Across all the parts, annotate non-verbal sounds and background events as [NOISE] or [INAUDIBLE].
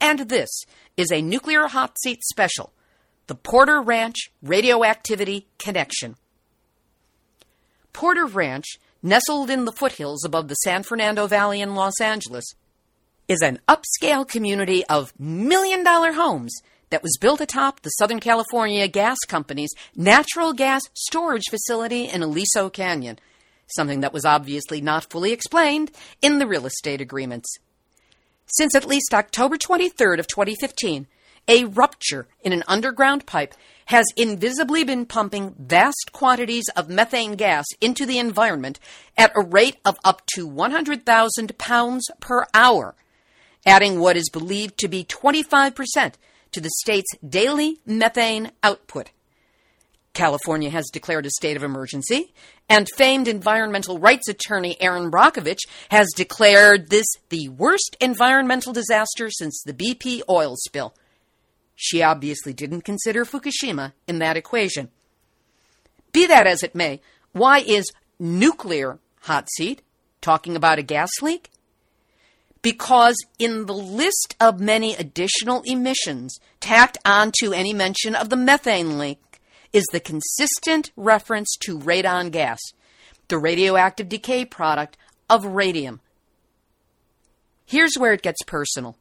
and this is a Nuclear Hot Seat special the Porter Ranch Radioactivity Connection. Porter Ranch, nestled in the foothills above the San Fernando Valley in Los Angeles, is an upscale community of million dollar homes that was built atop the Southern California Gas Company's natural gas storage facility in Aliso Canyon, something that was obviously not fully explained in the real estate agreements. Since at least October 23rd of 2015, a rupture in an underground pipe has invisibly been pumping vast quantities of methane gas into the environment at a rate of up to 100,000 pounds per hour, adding what is believed to be 25% to the state's daily methane output. California has declared a state of emergency, and famed environmental rights attorney Erin Brockovich has declared this the worst environmental disaster since the BP oil spill. She obviously didn't consider Fukushima in that equation. Be that as it may, why is nuclear hot seat talking about a gas leak? Because in the list of many additional emissions tacked onto any mention of the methane leak is the consistent reference to radon gas, the radioactive decay product of radium. Here's where it gets personal.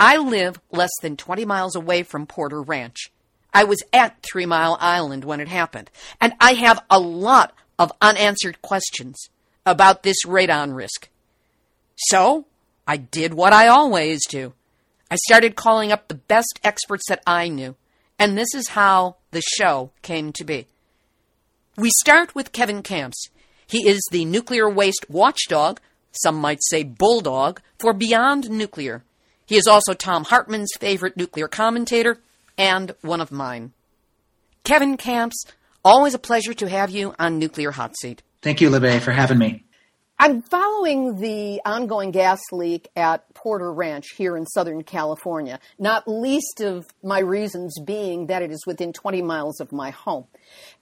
I live less than 20 miles away from Porter Ranch. I was at Three Mile Island when it happened, and I have a lot of unanswered questions about this radon risk. So, I did what I always do. I started calling up the best experts that I knew, and this is how the show came to be. We start with Kevin Kamps. He is the nuclear waste watchdog, some might say bulldog, for Beyond Nuclear. He is also Thom Hartmann's favorite nuclear commentator and one of mine. Kevin Kamps, always a pleasure to have you on Nuclear Hot Seat. Thank you, Libbe, for having me. I'm following the ongoing gas leak at Porter Ranch here in Southern California, not least of my reasons being that it is within 20 miles of my home.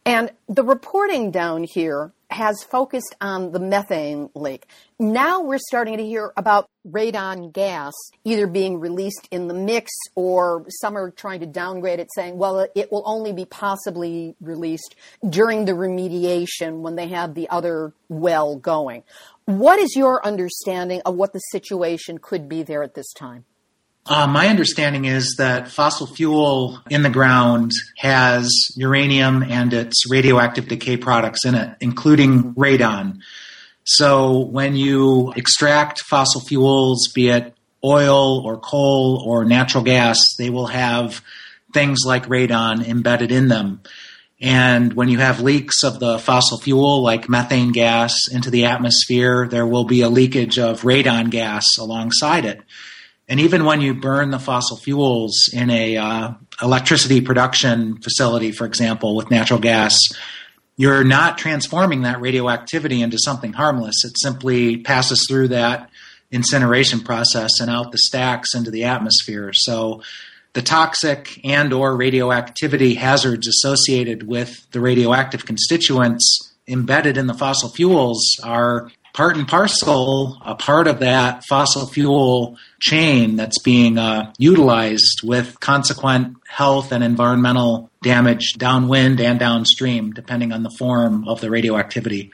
And the reporting down here has focused on the methane leak. Now we're starting to hear about radon gas either being released in the mix or some are trying to downgrade it saying, well, it will only be possibly released during the remediation when they have the other well going. What is your understanding of what the situation could be there at this time? Uh, my understanding is that fossil fuel in the ground has uranium and its radioactive decay products in it, including radon. So when you extract fossil fuels, be it oil or coal or natural gas, they will have things like radon embedded in them. And when you have leaks of the fossil fuel, like methane gas, into the atmosphere, there will be a leakage of radon gas alongside it. And even when you burn the fossil fuels in a uh, electricity production facility, for example, with natural gas, you're not transforming that radioactivity into something harmless. It simply passes through that incineration process and out the stacks into the atmosphere. So the toxic and or radioactivity hazards associated with the radioactive constituents embedded in the fossil fuels are part and parcel a part of that fossil fuel chain that's being uh, utilized with consequent health and environmental damage downwind and downstream, depending on the form of the radioactivity.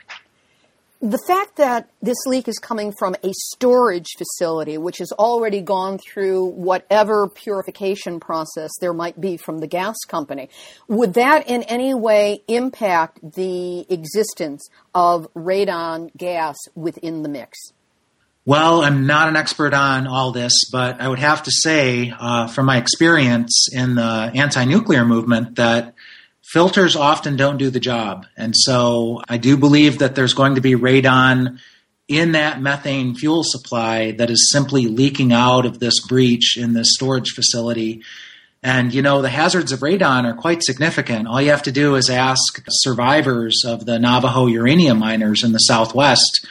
The fact that this leak is coming from a storage facility, which has already gone through whatever purification process there might be from the gas company, would that in any way impact the existence of radon gas within the mix? Well, I'm not an expert on all this, but I would have to say, uh, from my experience in the anti nuclear movement, that filters often don't do the job. And so I do believe that there's going to be radon in that methane fuel supply that is simply leaking out of this breach in this storage facility. And you know, the hazards of radon are quite significant. All you have to do is ask survivors of the Navajo uranium miners in the Southwest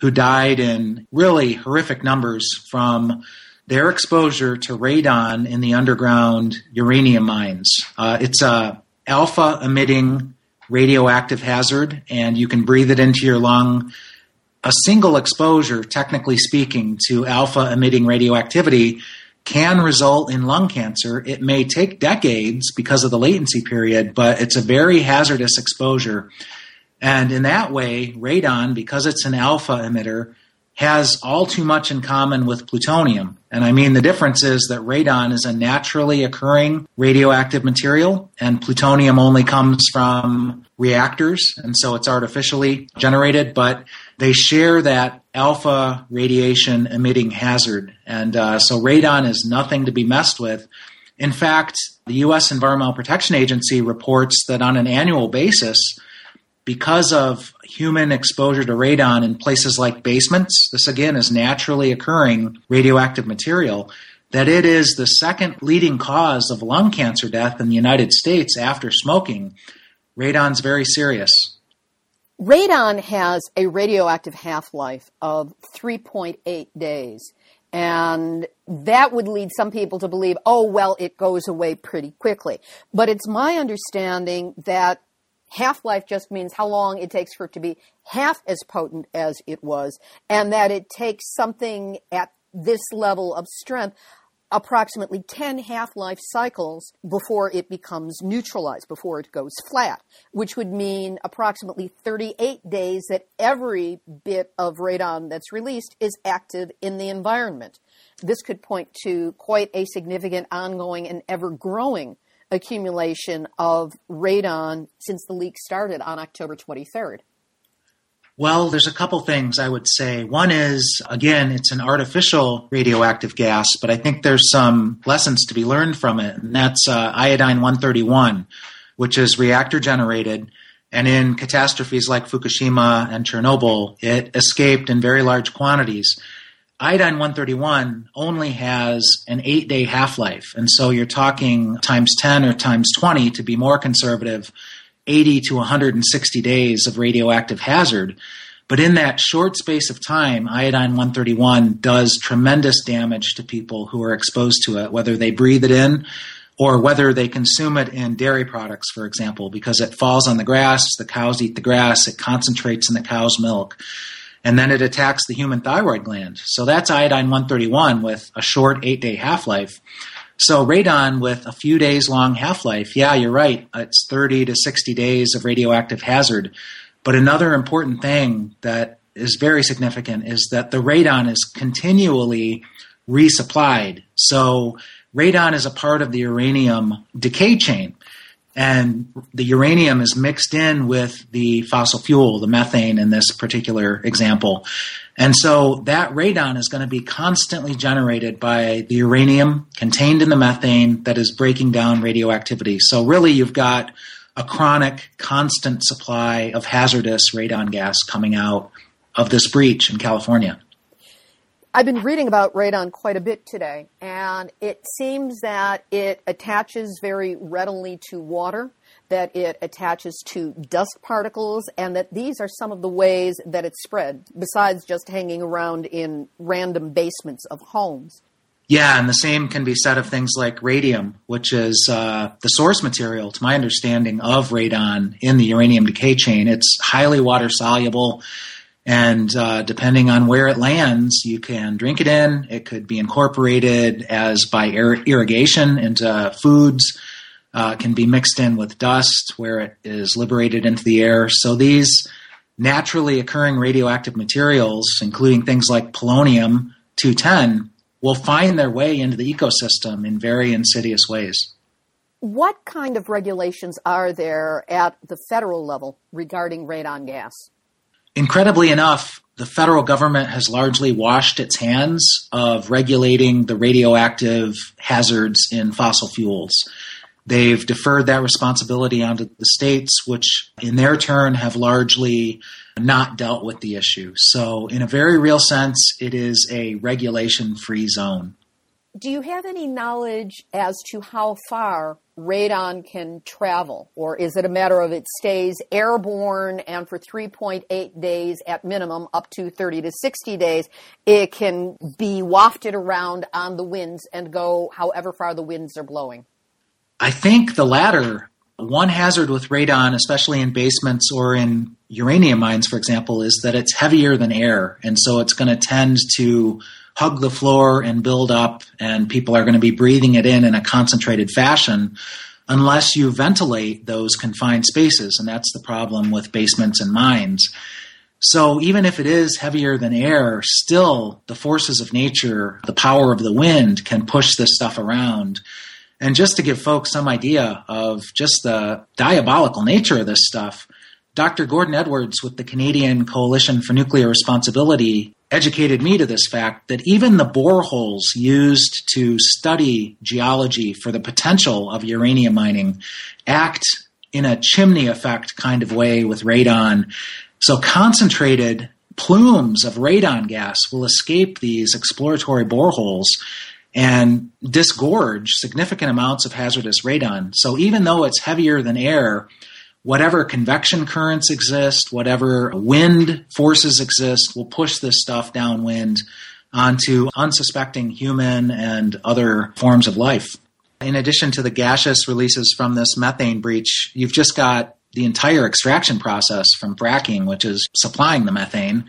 who died in really horrific numbers from their exposure to radon in the underground uranium mines. Uh, it's a alpha emitting radioactive hazard, and you can breathe it into your lung. A single exposure, technically speaking, to alpha emitting radioactivity can result in lung cancer. It may take decades because of the latency period, but it's a very hazardous exposure. And in that way, radon, because it's an alpha emitter, has all too much in common with plutonium. And I mean, the difference is that radon is a naturally occurring radioactive material, and plutonium only comes from reactors, and so it's artificially generated, but they share that alpha radiation emitting hazard. And uh, so radon is nothing to be messed with. In fact, the U.S. Environmental Protection Agency reports that on an annual basis, because of human exposure to radon in places like basements, this again is naturally occurring radioactive material, that it is the second leading cause of lung cancer death in the United States after smoking. Radon's very serious. Radon has a radioactive half life of 3.8 days. And that would lead some people to believe, oh, well, it goes away pretty quickly. But it's my understanding that half life just means how long it takes for it to be half as potent as it was, and that it takes something at this level of strength approximately 10 half life cycles before it becomes neutralized, before it goes flat, which would mean approximately 38 days that every bit of radon that's released is active in the environment. This could point to quite a significant ongoing and ever growing accumulation of radon since the leak started on October 23rd? Well, there's a couple things I would say. One is, again, it's an artificial radioactive gas, but I think there's some lessons to be learned from it, and that's uh, iodine 131, which is reactor generated. And in catastrophes like Fukushima and Chernobyl, it escaped in very large quantities iodine 131 only has an eight day half life. And so you're talking times 10 or times 20 to be more conservative, 80 to 160 days of radioactive hazard. But in that short space of time, iodine 131 does tremendous damage to people who are exposed to it, whether they breathe it in or whether they consume it in dairy products, for example, because it falls on the grass, the cows eat the grass, it concentrates in the cow's milk and then it attacks the human thyroid gland. So that's iodine 131 with a short eight day half life. So radon with a few days long half life, yeah, you're right. It's 30 to 60 days of radioactive hazard. But another important thing that is very significant is that the radon is continually resupplied. So radon is a part of the uranium decay chain and the uranium is mixed in with the fossil fuel, the methane in this particular example. And so that radon is going to be constantly generated by the uranium contained in the methane that is breaking down radioactivity. So really you've got a chronic, constant supply of hazardous radon gas coming out of this breach in California. I've been reading about radon quite a bit today, and it seems that it attaches very readily to water, that it attaches to dust particles, and that these are some of the ways that it's spread, besides just hanging around in random basements of homes. Yeah, and the same can be said of things like radium, which is uh, the source material, to my understanding, of radon in the uranium decay chain. It's highly water soluble and uh, depending on where it lands, you can drink it in. It could be incorporated as by ir- irrigation into foods. Uh, can be mixed in with dust where it is liberated into the air. So these naturally occurring radioactive materials, including things like polonium 210, will find their way into the ecosystem in very insidious ways. What kind of regulations are there at the federal level regarding radon gas? Incredibly enough, the federal government has largely washed its hands of regulating the radioactive hazards in fossil fuels. They've deferred that responsibility onto the states, which in their turn have largely not dealt with the issue. So, in a very real sense, it is a regulation free zone. Do you have any knowledge as to how far radon can travel? Or is it a matter of it stays airborne and for 3.8 days at minimum, up to 30 to 60 days, it can be wafted around on the winds and go however far the winds are blowing? I think the latter. One hazard with radon, especially in basements or in uranium mines, for example, is that it's heavier than air. And so it's going to tend to hug the floor and build up, and people are going to be breathing it in in a concentrated fashion unless you ventilate those confined spaces. And that's the problem with basements and mines. So even if it is heavier than air, still the forces of nature, the power of the wind can push this stuff around. And just to give folks some idea of just the diabolical nature of this stuff, Dr. Gordon Edwards with the Canadian Coalition for Nuclear Responsibility educated me to this fact that even the boreholes used to study geology for the potential of uranium mining act in a chimney effect kind of way with radon. So concentrated plumes of radon gas will escape these exploratory boreholes and disgorge significant amounts of hazardous radon. So even though it's heavier than air, whatever convection currents exist, whatever wind forces exist, will push this stuff downwind onto unsuspecting human and other forms of life. In addition to the gaseous releases from this methane breach, you've just got the entire extraction process from fracking, which is supplying the methane.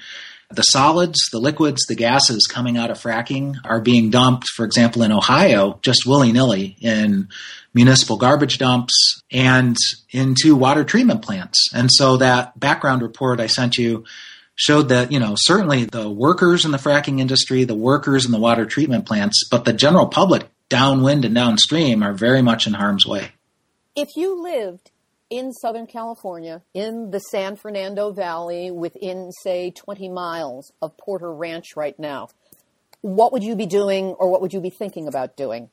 The solids, the liquids, the gases coming out of fracking are being dumped, for example, in Ohio, just willy nilly in municipal garbage dumps and into water treatment plants. And so that background report I sent you showed that, you know, certainly the workers in the fracking industry, the workers in the water treatment plants, but the general public downwind and downstream are very much in harm's way. If you lived in Southern California, in the San Fernando Valley, within, say, 20 miles of Porter Ranch right now, what would you be doing or what would you be thinking about doing?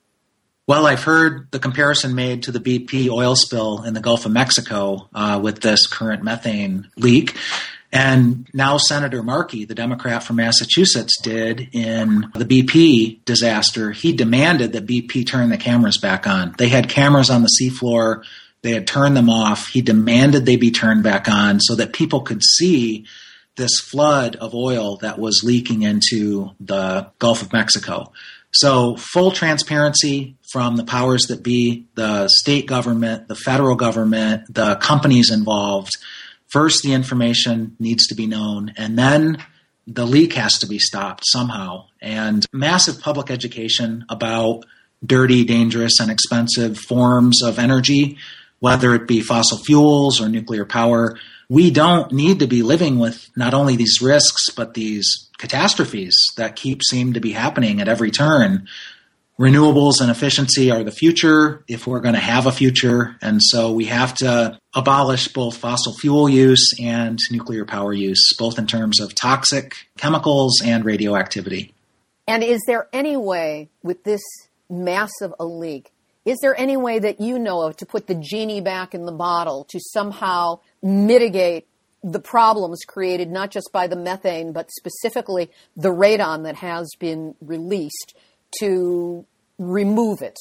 Well, I've heard the comparison made to the BP oil spill in the Gulf of Mexico uh, with this current methane leak. And now Senator Markey, the Democrat from Massachusetts, did in the BP disaster. He demanded that BP turn the cameras back on. They had cameras on the seafloor. They had turned them off. He demanded they be turned back on so that people could see this flood of oil that was leaking into the Gulf of Mexico. So, full transparency from the powers that be, the state government, the federal government, the companies involved. First, the information needs to be known, and then the leak has to be stopped somehow. And massive public education about dirty, dangerous, and expensive forms of energy, whether it be fossil fuels or nuclear power. We don't need to be living with not only these risks, but these catastrophes that keep seem to be happening at every turn. Renewables and efficiency are the future if we're going to have a future. And so we have to abolish both fossil fuel use and nuclear power use, both in terms of toxic chemicals and radioactivity. And is there any way with this massive a leak, is there any way that you know of to put the genie back in the bottle to somehow mitigate the problems created not just by the methane, but specifically the radon that has been released to remove it?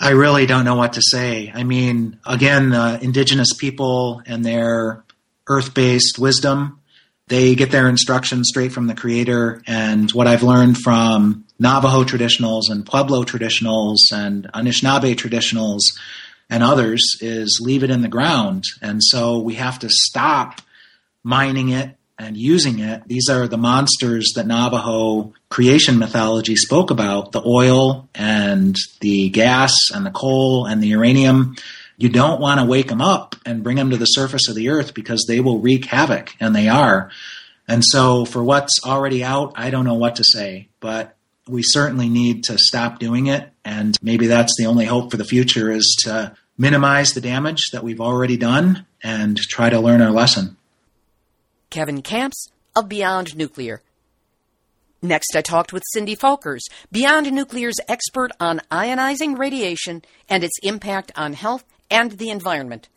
I really don't know what to say. I mean, again, uh, indigenous people and their earth based wisdom, they get their instructions straight from the creator. And what I've learned from Navajo traditionals and Pueblo traditionals and Anishinaabe traditionals and others is leave it in the ground. And so we have to stop mining it and using it. These are the monsters that Navajo creation mythology spoke about the oil and the gas and the coal and the uranium. you don't want to wake them up and bring them to the surface of the earth because they will wreak havoc, and they are. And so, for what's already out, I don't know what to say, but we certainly need to stop doing it. And maybe that's the only hope for the future is to minimize the damage that we've already done and try to learn our lesson. Kevin Kamps of Beyond Nuclear. Next, I talked with Cindy Folkers, Beyond Nuclear's expert on ionizing radiation and its impact on health and the environment.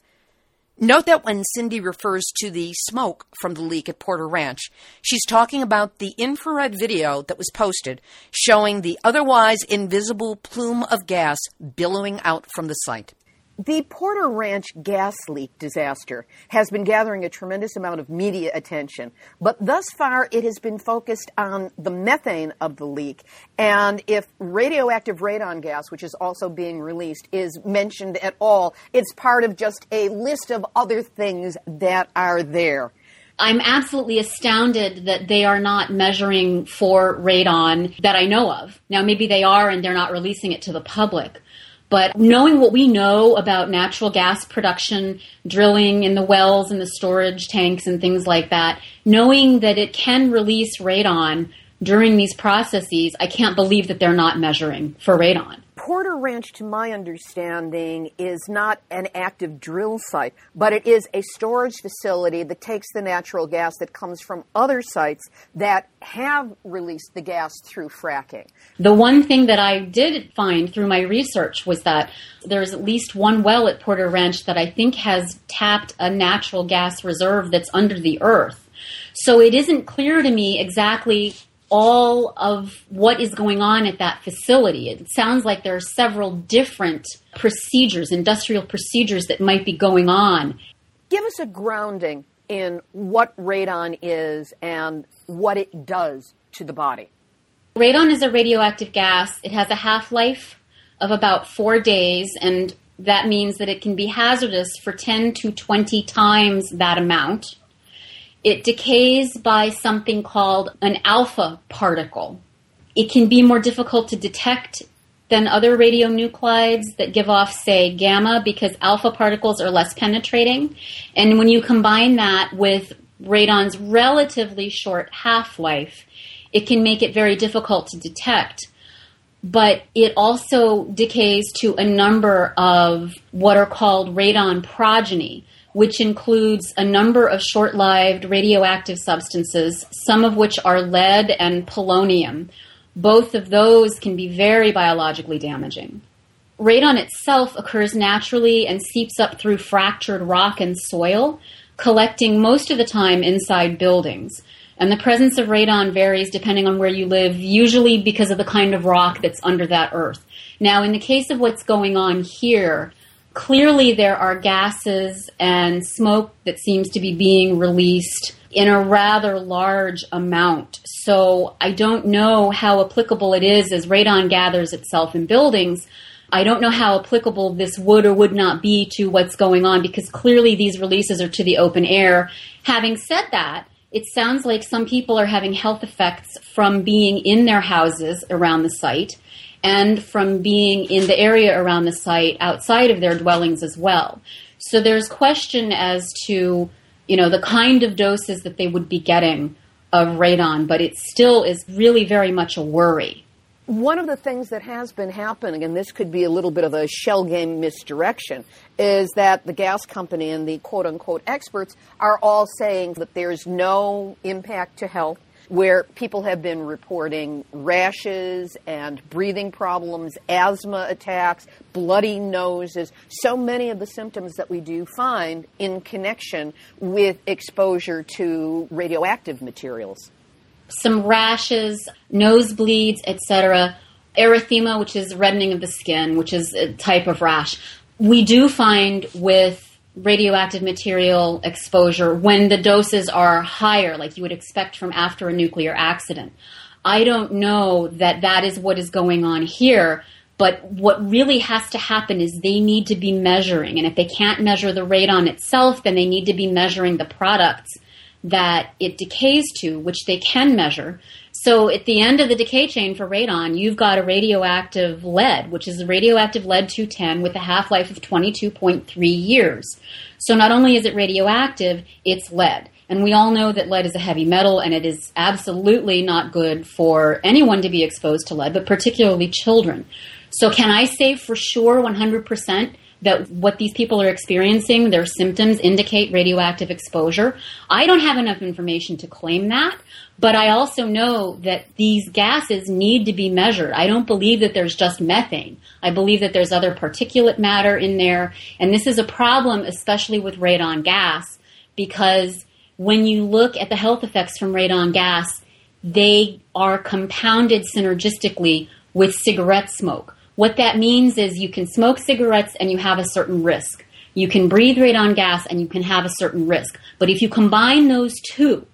Note that when Cindy refers to the smoke from the leak at Porter Ranch, she's talking about the infrared video that was posted showing the otherwise invisible plume of gas billowing out from the site. The Porter Ranch gas leak disaster has been gathering a tremendous amount of media attention, but thus far it has been focused on the methane of the leak. And if radioactive radon gas, which is also being released, is mentioned at all, it's part of just a list of other things that are there. I'm absolutely astounded that they are not measuring for radon that I know of. Now, maybe they are and they're not releasing it to the public. But knowing what we know about natural gas production, drilling in the wells and the storage tanks and things like that, knowing that it can release radon during these processes, I can't believe that they're not measuring for radon. Porter Ranch, to my understanding, is not an active drill site, but it is a storage facility that takes the natural gas that comes from other sites that have released the gas through fracking. The one thing that I did find through my research was that there's at least one well at Porter Ranch that I think has tapped a natural gas reserve that's under the earth. So it isn't clear to me exactly all of what is going on at that facility. It sounds like there are several different procedures, industrial procedures that might be going on. Give us a grounding in what radon is and what it does to the body. Radon is a radioactive gas. It has a half life of about four days, and that means that it can be hazardous for 10 to 20 times that amount. It decays by something called an alpha particle. It can be more difficult to detect than other radionuclides that give off, say, gamma because alpha particles are less penetrating. And when you combine that with radon's relatively short half life, it can make it very difficult to detect. But it also decays to a number of what are called radon progeny which includes a number of short lived radioactive substances, some of which are lead and polonium. Both of those can be very biologically damaging. Radon itself occurs naturally and seeps up through fractured rock and soil, collecting most of the time inside buildings. And the presence of radon varies depending on where you live, usually because of the kind of rock that's under that earth. Now, in the case of what's going on here, clearly there are gases and smoke that seems to be being released in a rather large amount. So I don't know how applicable it is as radon gathers itself in buildings. I don't know how applicable this would or would not be to what's going on because clearly these releases are to the open air. Having said that, it sounds like some people are having health effects from being in their houses around the site and from being in the area around the site outside of their dwellings as well. So there's question as to, you know, the kind of doses that they would be getting of radon, but it still is really very much a worry. One of the things that has been happening, and this could be a little bit of a shell game misdirection, is that the gas company and the quote unquote experts are all saying that there's no impact to health, where people have been reporting rashes and breathing problems, asthma attacks, bloody noses, so many of the symptoms that we do find in connection with exposure to radioactive materials. Some rashes, nosebleeds, etc. Erythema, which is reddening of the skin, which is a type of rash. We do find with radioactive material exposure when the doses are higher, like you would expect from after a nuclear accident. I don't know that that is what is going on here, but what really has to happen is they need to be measuring. And if they can't measure the radon itself, then they need to be measuring the products that it decays to, which they can measure. So at the end of the decay chain for radon, you've got a radioactive lead, which is radioactive lead 210 with a half life of 22.3 years. So not only is it radioactive, it's lead. And we all know that lead is a heavy metal and it is absolutely not good for anyone to be exposed to lead, but particularly children. So can I say for sure 100% that what these people are experiencing, their symptoms indicate radioactive exposure? I don't have enough information to claim that, but I also know that these gases need to be measured. I don't believe that there's just methane. I believe that there's other particulate matter in there. And this is a problem, especially with radon gas, because when you look at the health effects from radon gas, they are compounded synergistically with cigarette smoke. What that means is you can smoke cigarettes and you have a certain risk. You can breathe radon gas and you can have a certain risk. But if you combine those two,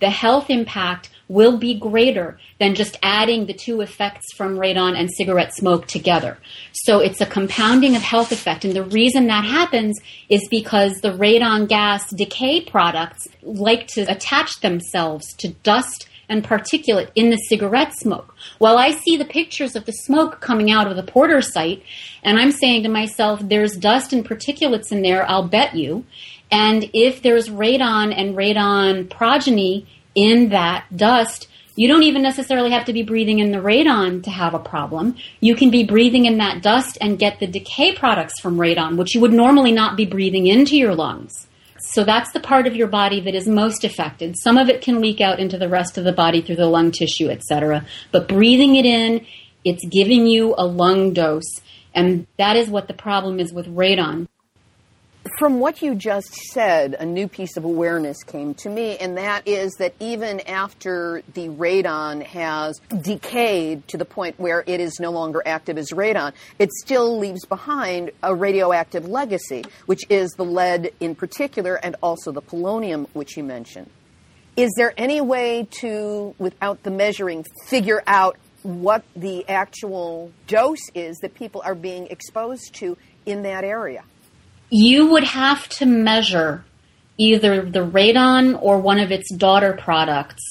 the health impact will be greater than just adding the two effects from radon and cigarette smoke together. So it's a compounding of health effect. And the reason that happens is because the radon gas decay products like to attach themselves to dust and particulate in the cigarette smoke. Well, I see the pictures of the smoke coming out of the Porter site, and I'm saying to myself, there's dust and particulates in there, I'll bet you. And if there's radon and radon progeny in that dust, you don't even necessarily have to be breathing in the radon to have a problem. You can be breathing in that dust and get the decay products from radon, which you would normally not be breathing into your lungs. So that's the part of your body that is most affected. Some of it can leak out into the rest of the body through the lung tissue, etc. But breathing it in, it's giving you a lung dose. And that is what the problem is with radon. From what you just said, a new piece of awareness came to me, and that is that even after the radon has decayed to the point where it is no longer active as radon, it still leaves behind a radioactive legacy, which is the lead in particular and also the polonium, which you mentioned. Is there any way to, without the measuring, figure out what the actual dose is that people are being exposed to in that area? You would have to measure either the radon or one of its daughter products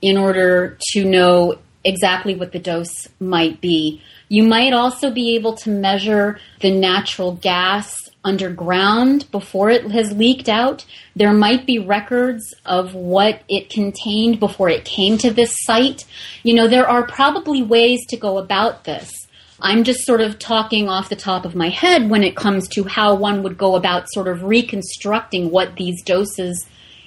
in order to know exactly what the dose might be. You might also be able to measure the natural gas underground before it has leaked out. There might be records of what it contained before it came to this site. You know, there are probably ways to go about this. I'm just sort of talking off the top of my head when it comes to how one would go about sort of reconstructing what these doses,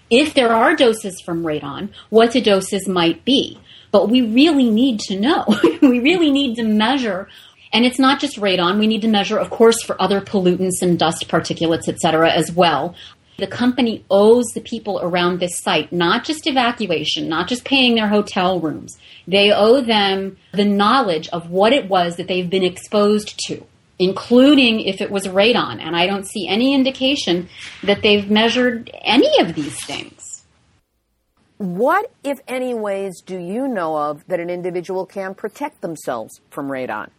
if there are doses from radon, what the doses might be. But we really need to know. [LAUGHS] we really need to measure and it's not just radon. We need to measure, of course, for other pollutants and dust particulates, et cetera, as well. The company owes the people around this site not just evacuation, not just paying their hotel rooms. They owe them the knowledge of what it was that they've been exposed to, including if it was radon. And I don't see any indication that they've measured any of these things. What, if any, ways do you know of that an individual can protect themselves from radon?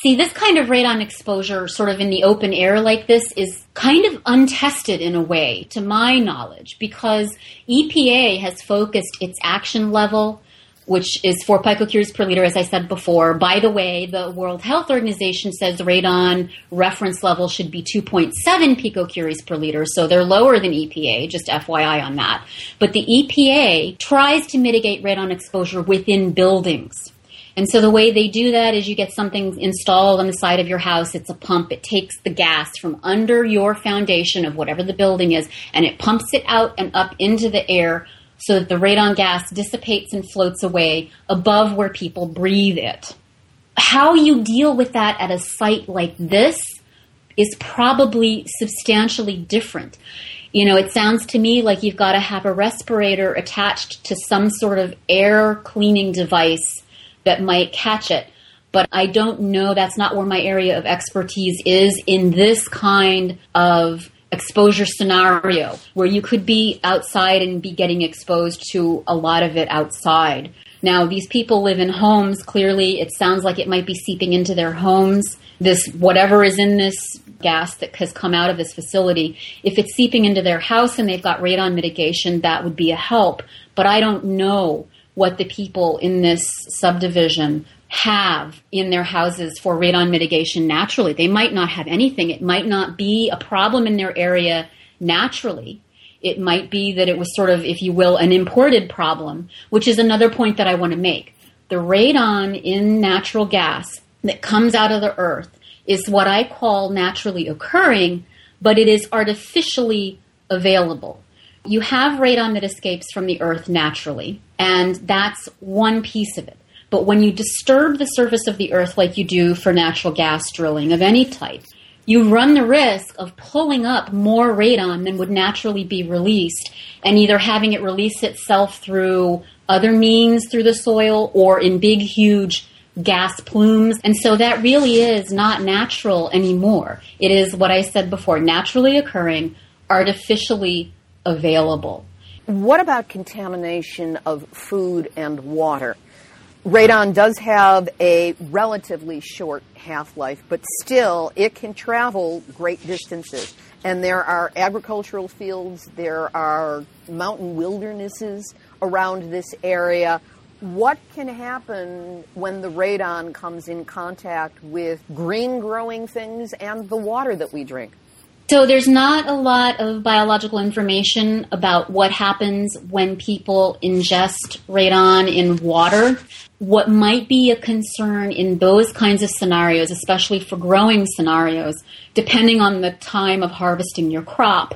See, this kind of radon exposure, sort of in the open air like this, is kind of untested in a way, to my knowledge, because EPA has focused its action level, which is 4 picocuries per liter, as I said before. By the way, the World Health Organization says the radon reference level should be 2.7 picocuries per liter, so they're lower than EPA, just FYI on that. But the EPA tries to mitigate radon exposure within buildings and so the way they do that is you get something installed on the side of your house. It's a pump. It takes the gas from under your foundation of whatever the building is and it pumps it out and up into the air so that the radon gas dissipates and floats away above where people breathe it. How you deal with that at a site like this is probably substantially different. You know, it sounds to me like you've got to have a respirator attached to some sort of air cleaning device that might catch it. But I don't know, that's not where my area of expertise is in this kind of exposure scenario where you could be outside and be getting exposed to a lot of it outside. Now, these people live in homes. Clearly, it sounds like it might be seeping into their homes. This, whatever is in this gas that has come out of this facility. If it's seeping into their house and they've got radon mitigation, that would be a help. But I don't know what the people in this subdivision have in their houses for radon mitigation naturally. They might not have anything. It might not be a problem in their area naturally. It might be that it was sort of, if you will, an imported problem, which is another point that I want to make. The radon in natural gas that comes out of the earth is what I call naturally occurring, but it is artificially available. You have radon that escapes from the earth naturally, and that's one piece of it. But when you disturb the surface of the earth like you do for natural gas drilling of any type, you run the risk of pulling up more radon than would naturally be released and either having it release itself through other means through the soil or in big, huge gas plumes. And so that really is not natural anymore. It is what I said before naturally occurring, artificially available. What about contamination of food and water? Radon does have a relatively short half life, but still it can travel great distances. And there are agricultural fields, there are mountain wildernesses around this area. What can happen when the radon comes in contact with green growing things and the water that we drink? So there's not a lot of biological information about what happens when people ingest radon in water. What might be a concern in those kinds of scenarios, especially for growing scenarios, depending on the time of harvesting your crop,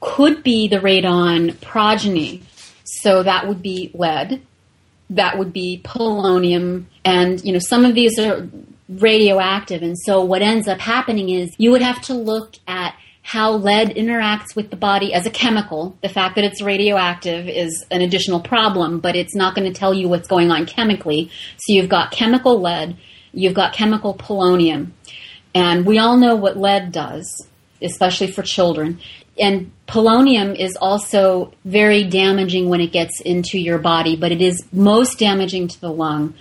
could be the radon progeny. So that would be lead, that would be polonium, and you know some of these are radioactive. And so what ends up happening is you would have to look at how lead interacts with the body as a chemical. The fact that it's radioactive is an additional problem, but it's not going to tell you what's going on chemically. So you've got chemical lead, you've got chemical polonium, and we all know what lead does, especially for children. And polonium is also very damaging when it gets into your body, but it is most damaging to the lung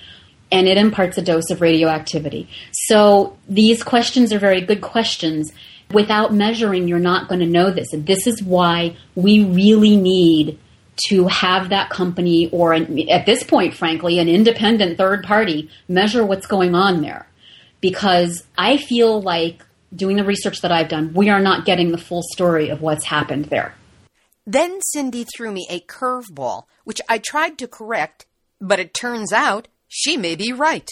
and it imparts a dose of radioactivity. So these questions are very good questions. Without measuring, you're not going to know this. And this is why we really need to have that company or an, at this point, frankly, an independent third party measure what's going on there. Because I feel like doing the research that I've done, we are not getting the full story of what's happened there. Then Cindy threw me a curveball, which I tried to correct, but it turns out she may be right.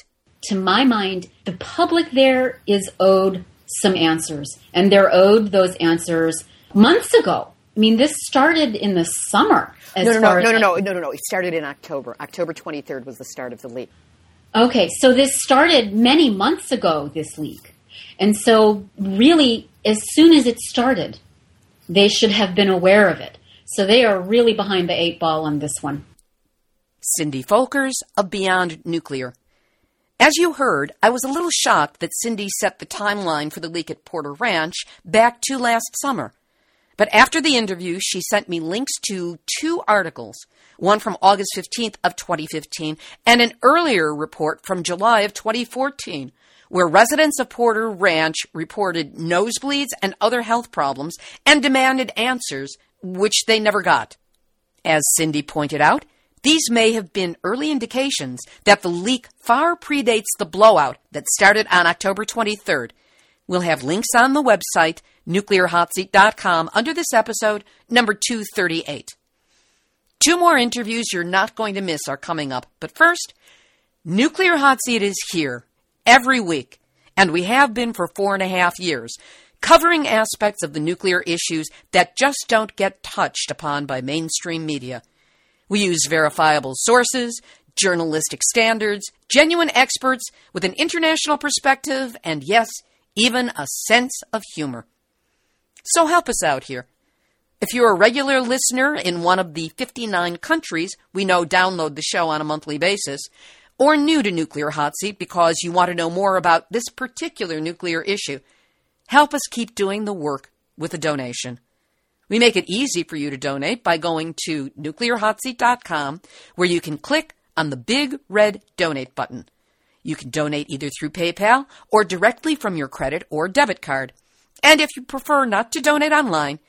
To my mind, the public there is owed some answers, and they're owed those answers months ago. I mean, this started in the summer. no, no, no, no, no, no, no, no, no. It started in October. October 23rd was the start of the leak. Okay, so this started many months ago, this leak. And so, really, as soon as it started, they should have been aware of it. So they are really behind the eight ball on this one. Cindy Folkers of Beyond Nuclear. As you heard, I was a little shocked that Cindy set the timeline for the leak at Porter Ranch back to last summer. But after the interview, she sent me links to two articles, one from August 15th of 2015 and an earlier report from July of 2014, where residents of Porter Ranch reported nosebleeds and other health problems and demanded answers, which they never got. As Cindy pointed out, these may have been early indications that the leak far predates the blowout that started on October 23rd. We'll have links on the website, nuclearhotseat.com, under this episode, number 238. Two more interviews you're not going to miss are coming up. But first, Nuclear Hot Seat is here every week, and we have been for four and a half years, covering aspects of the nuclear issues that just don't get touched upon by mainstream media. We use verifiable sources, journalistic standards, genuine experts with an international perspective, and yes, even a sense of humor. So help us out here. If you're a regular listener in one of the 59 countries we know download the show on a monthly basis, or new to Nuclear Hot Seat because you want to know more about this particular nuclear issue, help us keep doing the work with a donation. We make it easy for you to donate by going to nuclearhotseat.com where you can click on the big red donate button. You can donate either through PayPal or directly from your credit or debit card. And if you prefer not to donate online,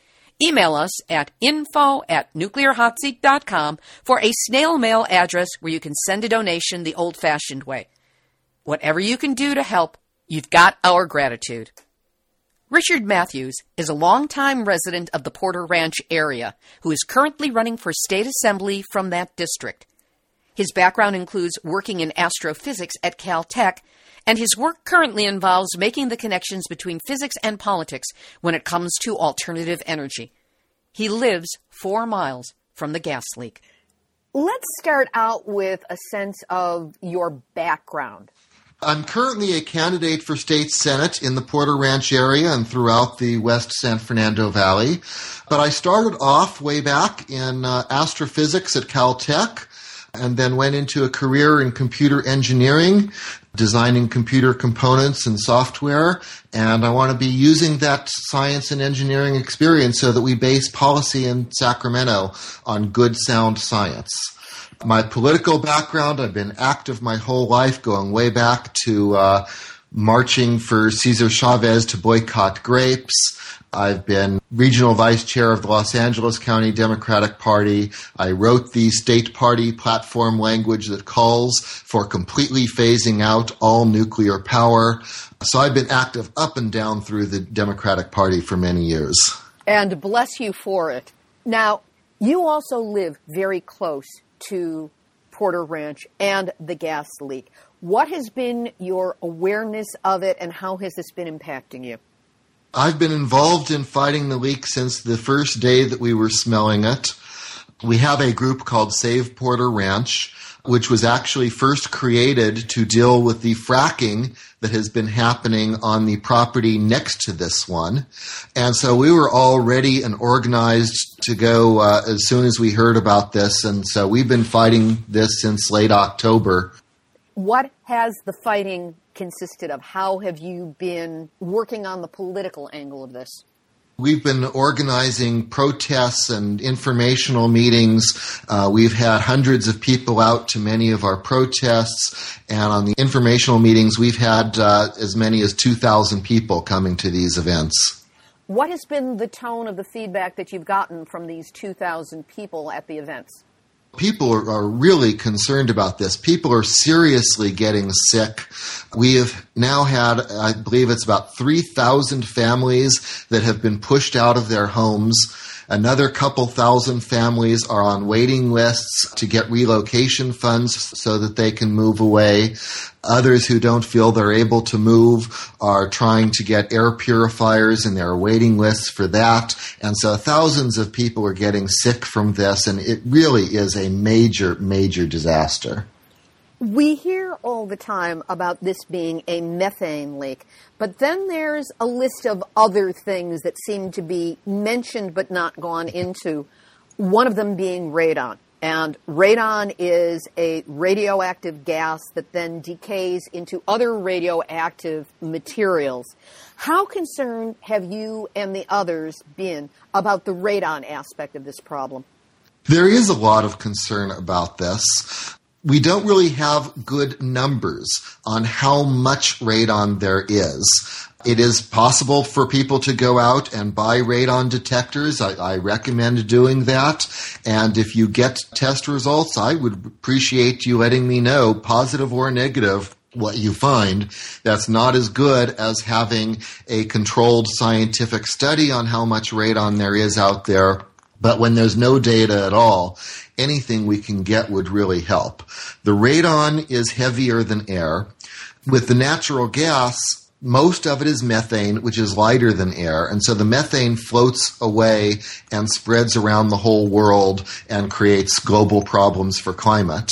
email us at info at nuclearhotseat.com for a snail mail address where you can send a donation the old fashioned way. Whatever you can do to help, you've got our gratitude. Richard Matthews is a longtime resident of the Porter Ranch area who is currently running for state assembly from that district. His background includes working in astrophysics at Caltech, and his work currently involves making the connections between physics and politics when it comes to alternative energy. He lives four miles from the gas leak. Let's start out with a sense of your background. I'm currently a candidate for state senate in the Porter Ranch area and throughout the West San Fernando Valley. But I started off way back in uh, astrophysics at Caltech and then went into a career in computer engineering, designing computer components and software. And I want to be using that science and engineering experience so that we base policy in Sacramento on good, sound science. My political background, I've been active my whole life, going way back to uh, marching for Cesar Chavez to boycott grapes. I've been regional vice chair of the Los Angeles County Democratic Party. I wrote the state party platform language that calls for completely phasing out all nuclear power. So I've been active up and down through the Democratic Party for many years. And bless you for it. Now, you also live very close to Porter Ranch and the gas leak. What has been your awareness of it and how has this been impacting you? I've been involved in fighting the leak since the first day that we were smelling it. We have a group called Save Porter Ranch, which was actually first created to deal with the fracking that has been happening on the property next to this one. And so we were all ready and organized to go uh, as soon as we heard about this. And so we've been fighting this since late October. What has the fighting consisted of? How have you been working on the political angle of this? We've been organizing protests and informational meetings. Uh, we've had hundreds of people out to many of our protests, and on the informational meetings, we've had uh, as many as 2,000 people coming to these events. What has been the tone of the feedback that you've gotten from these 2,000 people at the events? People are, are, really concerned about this. People are seriously getting sick. We have now had, I believe it's about 3,000 families that have been pushed out of their homes Another couple thousand families are on waiting lists to get relocation funds so that they can move away. Others who don't feel they're able to move are trying to get air purifiers and there are waiting lists for that. And so thousands of people are getting sick from this and it really is a major, major disaster. We hear all the time about this being a methane leak, but then there's a list of other things that seem to be mentioned but not gone into, one of them being radon. And radon is a radioactive gas that then decays into other radioactive materials. How concerned have you and the others been about the radon aspect of this problem? There is a lot of concern about this we don't really have good numbers on how much radon there is. It is possible for people to go out and buy radon detectors. I, I, recommend doing that. And if you get test results, I would appreciate you letting me know, positive or negative, what you find. That's not as good as having a controlled scientific study on how much radon there is out there. But when there's no data at all, anything we can get would really help. The radon is heavier than air. With the natural gas, most of it is methane, which is lighter than air. And so the methane floats away and spreads around the whole world and creates global problems for climate.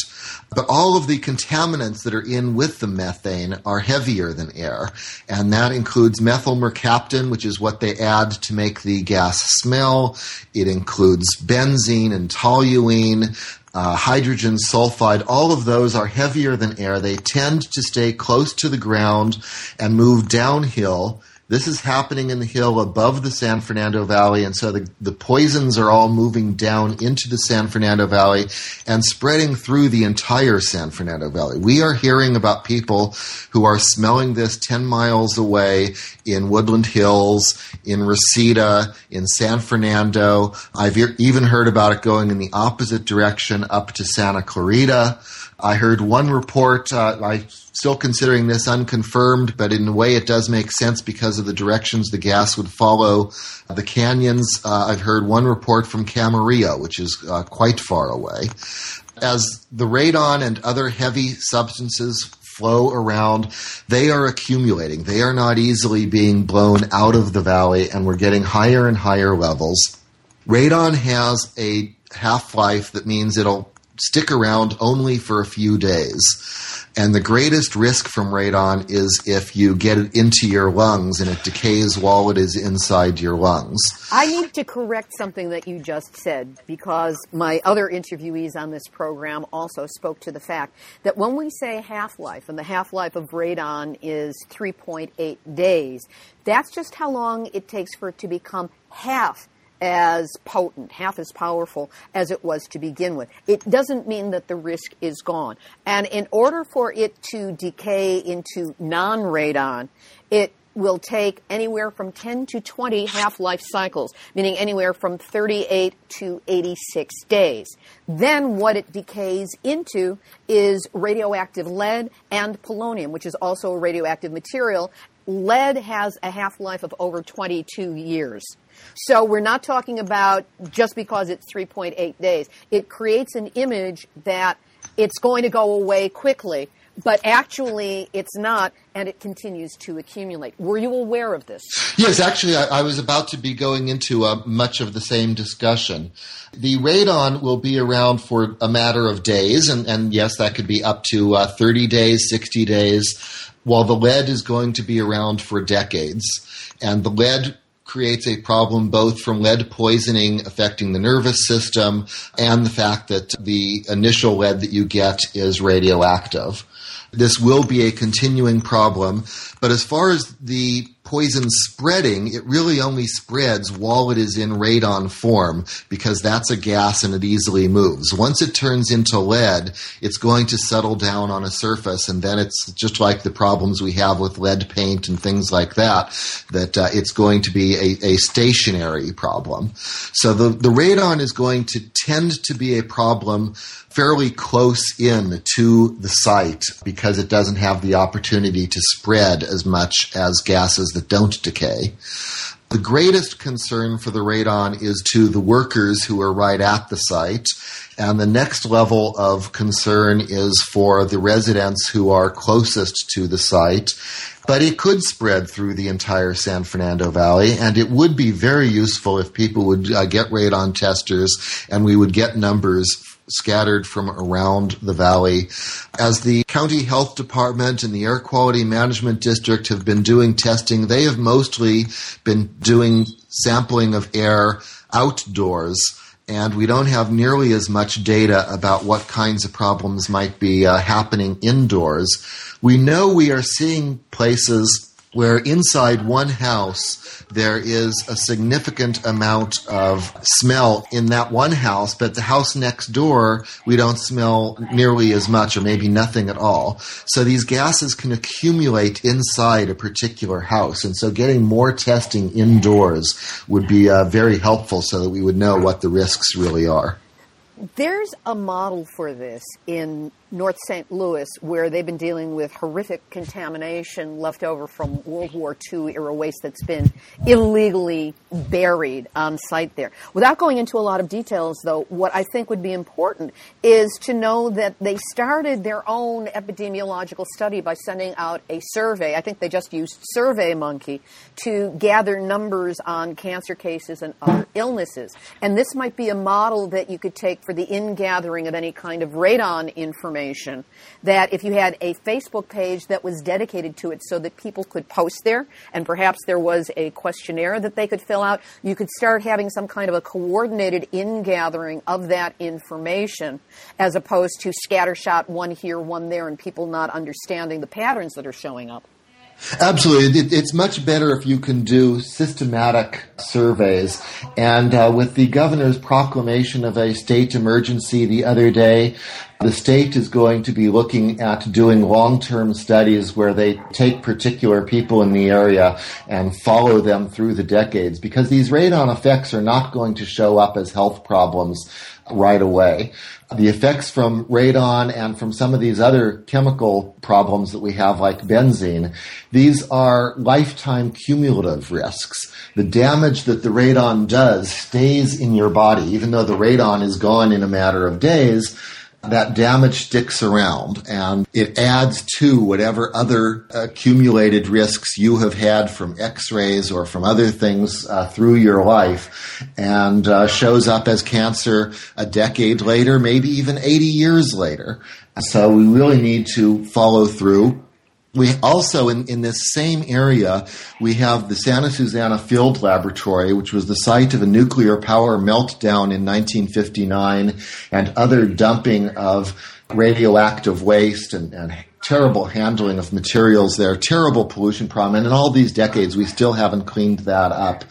But all of the contaminants that are in with the methane are heavier than air. And that includes methyl mercaptan, which is what they add to make the gas smell. It includes benzene and toluene. Uh, hydrogen sulfide, all of those are heavier than air. They tend to stay close to the ground and move downhill This is happening in the hill above the San Fernando Valley, and so the, the poisons are all moving down into the San Fernando Valley and spreading through the entire San Fernando Valley. We are hearing about people who are smelling this 10 miles away in Woodland Hills, in Reseda, in San Fernando. I've even heard about it going in the opposite direction up to Santa Clarita. I heard one report, uh, I'm still considering this unconfirmed, but in a way it does make sense because of the directions the gas would follow the canyons. Uh, I've heard one report from Camarillo, which is uh, quite far away. As the radon and other heavy substances flow around, they are accumulating. They are not easily being blown out of the valley, and we're getting higher and higher levels. Radon has a half life that means it'll stick around only for a few days. And the greatest risk from radon is if you get it into your lungs and it decays while it is inside your lungs. I need to correct something that you just said because my other interviewees on this program also spoke to the fact that when we say half life, and the half life of radon is 3.8 days, that's just how long it takes for it to become half as potent, half as powerful as it was to begin with. It doesn't mean that the risk is gone. And in order for it to decay into non radon, it will take anywhere from 10 to 20 half life cycles, meaning anywhere from 38 to 86 days. Then what it decays into is radioactive lead and polonium, which is also a radioactive material. Lead has a half life of over 22 years. So we're not talking about just because it's 3.8 days. It creates an image that it's going to go away quickly, but actually it's not, and it continues to accumulate. Were you aware of this? Yes, actually, I, I was about to be going into uh, much of the same discussion. The radon will be around for a matter of days, and, and yes, that could be up to uh, 30 days, 60 days, while the lead is going to be around for decades. And the lead creates a problem both from lead poisoning affecting the nervous system and the fact that the initial lead that you get is radioactive. This will be a continuing problem, but as far as the poison spreading, it really only spreads while it is in radon form because that's a gas and it easily moves. Once it turns into lead, it's going to settle down on a surface and then it's just like the problems we have with lead paint and things like that, that uh, it's going to be a, a stationary problem. So the, the radon is going to tend to be a problem fairly close in to the site because it doesn't have the opportunity to spread as much as gases that don't decay. The greatest concern for the radon is to the workers who are right at the site. And the next level of concern is for the residents who are closest to the site. But it could spread through the entire San Fernando Valley, and it would be very useful if people would uh, get radon testers and we would get numbers scattered from around the valley. As the county health department and the air quality management district have been doing testing, they have mostly been doing sampling of air outdoors. And we don't have nearly as much data about what kinds of problems might be uh, happening indoors. We know we are seeing places where inside one house there is a significant amount of smell in that one house, but the house next door we don't smell nearly as much or maybe nothing at all. So these gases can accumulate inside a particular house, and so getting more testing indoors would be uh, very helpful so that we would know what the risks really are. There's a model for this in North St. Louis, where they've been dealing with horrific contamination left over from World War II era waste that's been illegally buried on site there. Without going into a lot of details, though, what I think would be important is to know that they started their own epidemiological study by sending out a survey. I think they just used SurveyMonkey to gather numbers on cancer cases and other illnesses. And this might be a model that you could take for the ingathering of any kind of radon information information that if you had a Facebook page that was dedicated to it so that people could post there and perhaps there was a questionnaire that they could fill out, you could start having some kind of a coordinated ingathering of that information as opposed to scattershot one here, one there, and people not understanding the patterns that are showing up. Absolutely. It, it's much better if you can do systematic surveys. And uh, with the governor's proclamation of a state emergency the other day, the state is going to be looking at doing long-term studies where they take particular people in the area and follow them through the decades because these radon effects are not going to show up as health problems right away the effects from radon and from some of these other chemical problems that we have, like benzene, these are lifetime cumulative risks. The damage that the radon does stays in your body, even though the radon is gone in a matter of days that damage sticks around and it adds to whatever other accumulated risks you have had from x-rays or from other things uh, through your life and uh, shows up as cancer a decade later, maybe even 80 years later. So we really need to follow through we also, in, in this same area, we have the Santa Susana Field Laboratory, which was the site of a nuclear power meltdown in 1959 and other dumping of radioactive waste and, and terrible handling of materials there, terrible pollution problem. And in all these decades, we still haven't cleaned that up.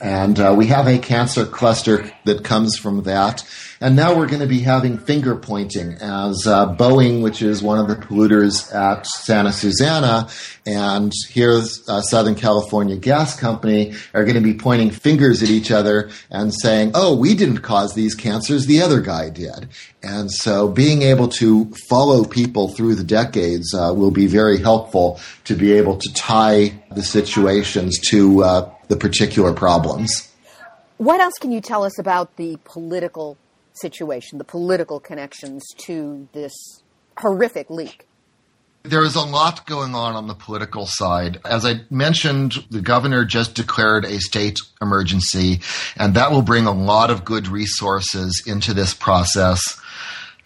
And uh, we have a cancer cluster that comes from that. And now we're going to be having finger pointing as uh, Boeing, which is one of the polluters at Santa Susana, and here's uh, Southern California Gas Company are going to be pointing fingers at each other and saying, oh, we didn't cause these cancers, the other guy did. And so being able to follow people through the decades uh, will be very helpful to be able to tie the situations to uh, the particular problems. What else can you tell us about the political situation, the political connections to this horrific leak? There is a lot going on on the political side. As I mentioned, the governor just declared a state emergency, and that will bring a lot of good resources into this process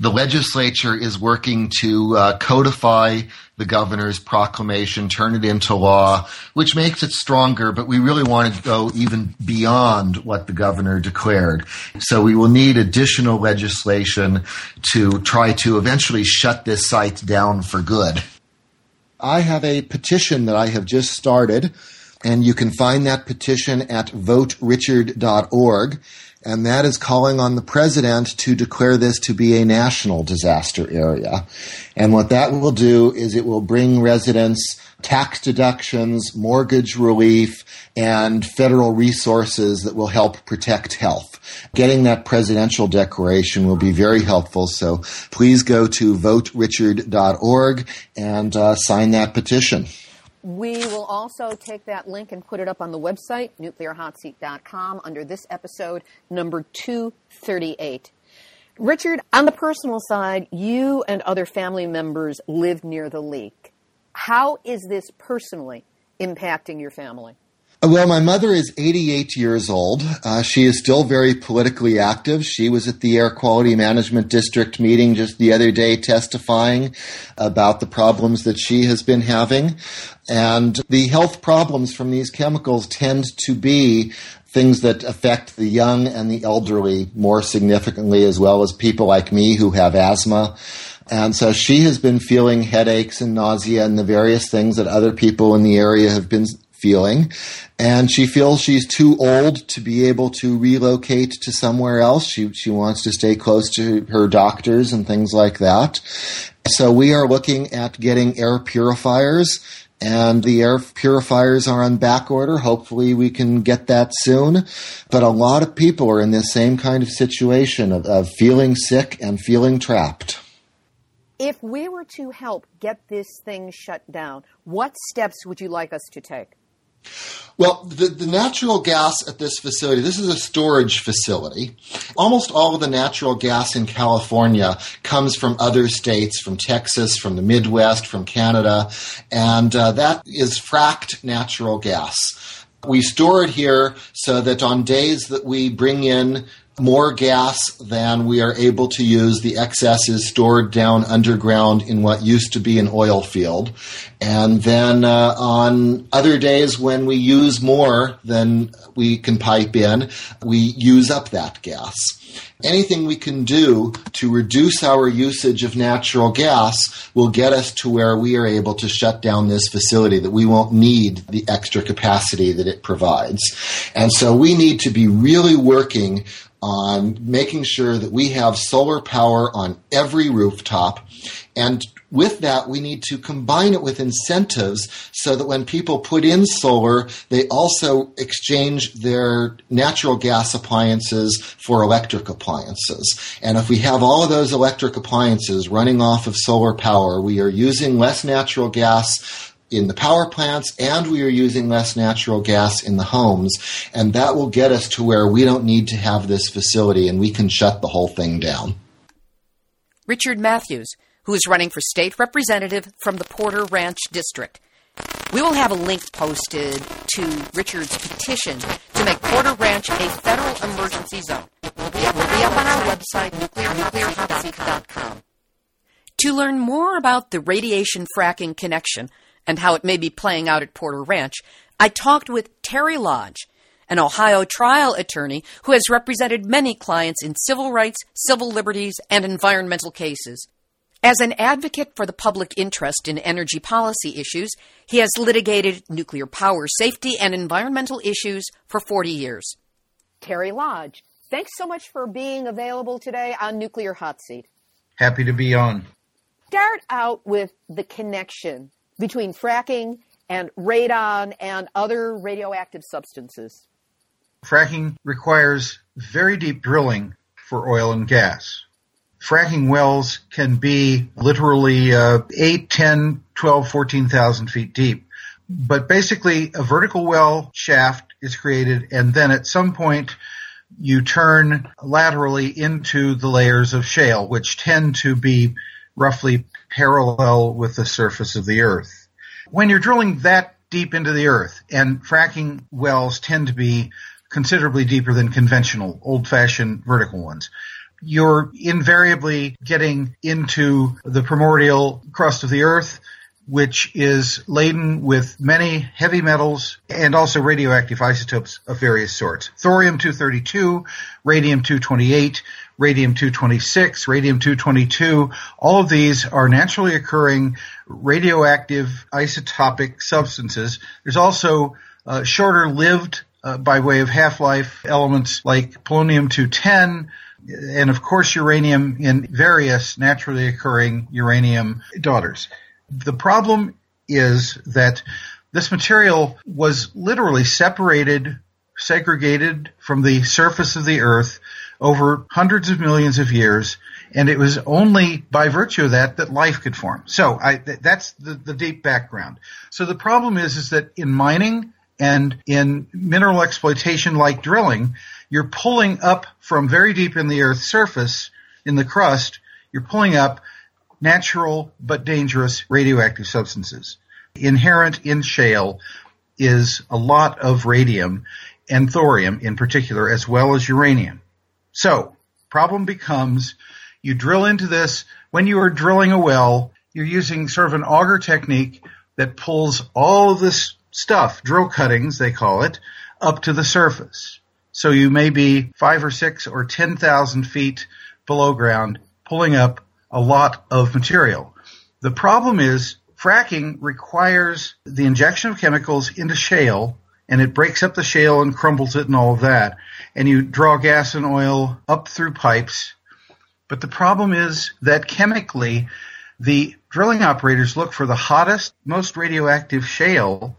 the legislature is working to uh, codify the governor's proclamation, turn it into law, which makes it stronger, but we really want to go even beyond what the governor declared. So we will need additional legislation to try to eventually shut this site down for good. I have a petition that I have just started, and you can find that petition at voterichard.org and that is calling on the president to declare this to be a national disaster area. And what that will do is it will bring residents tax deductions, mortgage relief, and federal resources that will help protect health. Getting that presidential declaration will be very helpful. So please go to voterichard.org and uh, sign that petition. We will also take that link and put it up on the website, nuclearhotseat.com, under this episode, number 238. Richard, on the personal side, you and other family members live near the leak. How is this personally impacting your family? Well, my mother is 88 years old. Uh, she is still very politically active. She was at the Air Quality Management District meeting just the other day testifying about the problems that she has been having. And the health problems from these chemicals tend to be things that affect the young and the elderly more significantly, as well as people like me who have asthma. And so she has been feeling headaches and nausea and the various things that other people in the area have been feeling. And she feels she's too old to be able to relocate to somewhere else. She, she wants to stay close to her doctors and things like that. So we are looking at getting air purifiers and the air purifiers are on back order. Hopefully we can get that soon. But a lot of people are in this same kind of situation of, of feeling sick and feeling trapped. If we were to help get this thing shut down, what steps would you like us to take? Well, the, the natural gas at this facility, this is a storage facility. Almost all of the natural gas in California comes from other states, from Texas, from the Midwest, from Canada, and uh, that is fracked natural gas. We store it here so that on days that we bring in more gas than we are able to use. The excess is stored down underground in what used to be an oil field. And then uh, on other days when we use more than we can pipe in, we use up that gas anything we can do to reduce our usage of natural gas will get us to where we are able to shut down this facility, that we won't need the extra capacity that it provides. And so we need to be really working on making sure that we have solar power on every rooftop and with that, we need to combine it with incentives so that when people put in solar, they also exchange their natural gas appliances for electric appliances. And if we have all of those electric appliances running off of solar power, we are using less natural gas in the power plants and we are using less natural gas in the homes. And that will get us to where we don't need to have this facility and we can shut the whole thing down. Richard Matthews who is running for state representative from the Porter Ranch District. We will have a link posted to Richard's petition to make Porter Ranch a federal emergency zone. It will be, up on our website, nuclearhotseat.com. To learn more about the radiation fracking connection and how it may be playing out at Porter Ranch, I talked with Terry Lodge, an Ohio trial attorney who has represented many clients in civil rights, civil liberties, and environmental cases. As an advocate for the public interest in energy policy issues, he has litigated nuclear power safety and environmental issues for 40 years. Terry Lodge, thanks so much for being available today on Nuclear Hot Seat. Happy to be on. Start out with the connection between fracking and radon and other radioactive substances. Fracking requires very deep drilling for oil and gas fracking wells can be literally uh, 8, 10, 12, 14,000 feet deep. But basically, a vertical well shaft is created, and then at some point, you turn laterally into the layers of shale, which tend to be roughly parallel with the surface of the earth. When you're drilling that deep into the earth, and fracking wells tend to be considerably deeper than conventional old fashioned vertical ones you're invariably getting into the primordial crust of the earth, which is laden with many heavy metals and also radioactive isotopes of various sorts. Thorium-232, radium-228, radium-226, radium-222, all of these are naturally occurring radioactive isotopic substances. There's also uh, shorter lived uh, by way of half-life elements like polonium-210, and of course uranium in various naturally occurring uranium daughters. The problem is that this material was literally separated, segregated from the surface of the earth over hundreds of millions of years, and it was only by virtue of that that life could form. So I, that's the, the deep background. So the problem is, is that in mining and in mineral exploitation like drilling, you're pulling up from very deep in the Earth's surface, in the crust, you're pulling up natural but dangerous radioactive substances. Inherent in shale is a lot of radium and thorium in particular, as well as uranium. So, problem becomes you drill into this. When you are drilling a well, you're using sort of an auger technique that pulls all of this stuff, drill cuttings, they call it, up to the surface. So you may be five or six or 10,000 feet below ground pulling up a lot of material. The problem is fracking requires the injection of chemicals into shale and it breaks up the shale and crumbles it and all of that. And you draw gas and oil up through pipes. But the problem is that chemically, the drilling operators look for the hottest, most radioactive shale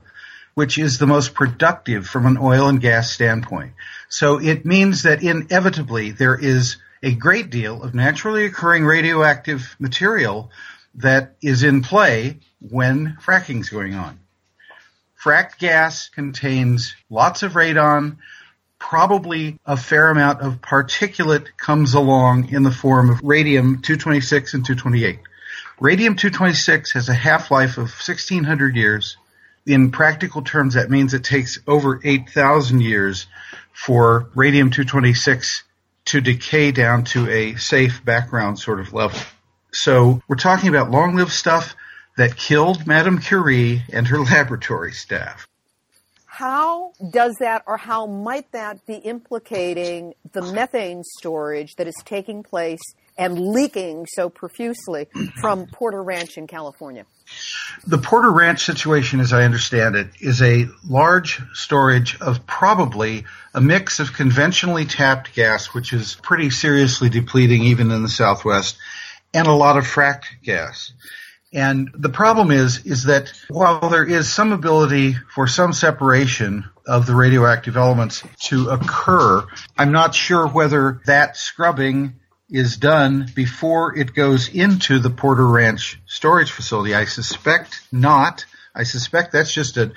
which is the most productive from an oil and gas standpoint. So it means that inevitably there is a great deal of naturally occurring radioactive material that is in play when fracking is going on. Fracked gas contains lots of radon, probably a fair amount of particulate comes along in the form of radium 226 and 228. Radium 226 has a half-life of 1600 years in practical terms, that means it takes over 8,000 years for radium-226 to decay down to a safe background sort of level. So we're talking about long lived stuff that killed Madame Curie and her [LAUGHS] laboratory staff. How does that or how might that be implicating the methane storage that is taking place and leaking so profusely from Porter Ranch in California? The Porter Ranch situation, as I understand it, is a large storage of probably a mix of conventionally tapped gas, which is pretty seriously depleting even in the Southwest, and a lot of fracked gas. And the problem is, is that while there is some ability for some separation of the radioactive elements to occur, I'm not sure whether that scrubbing is done before it goes into the Porter Ranch storage facility. I suspect not. I suspect that's just a,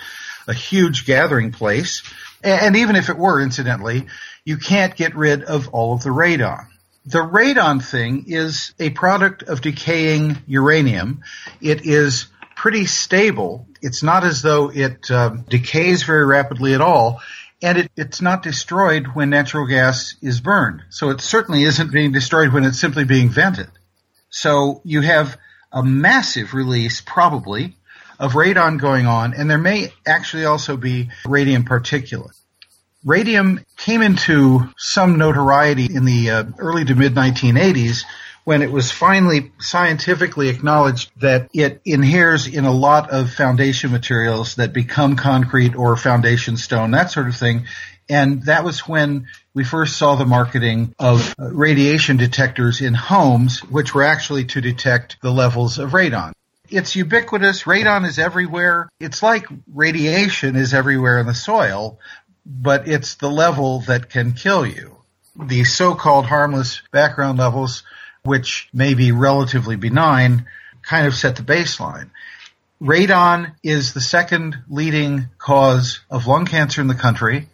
a huge gathering place. And even if it were, incidentally, you can't get rid of all of the radon. The radon thing is a product of decaying uranium. It is pretty stable. It's not as though it uh, decays very rapidly at all and it, it's not destroyed when natural gas is burned. So it certainly isn't being destroyed when it's simply being vented. So you have a massive release, probably, of radon going on, and there may actually also be radium particulate. Radium came into some notoriety in the uh, early to mid 1980s when it was finally scientifically acknowledged that it inheres in a lot of foundation materials that become concrete or foundation stone, that sort of thing. And that was when we first saw the marketing of uh, radiation detectors in homes, which were actually to detect the levels of radon. It's ubiquitous. Radon is everywhere. It's like radiation is everywhere in the soil, but it's the level that can kill you. The so-called harmless background levels which may be relatively benign, kind of set the baseline. Radon is the second leading cause of lung cancer in the country.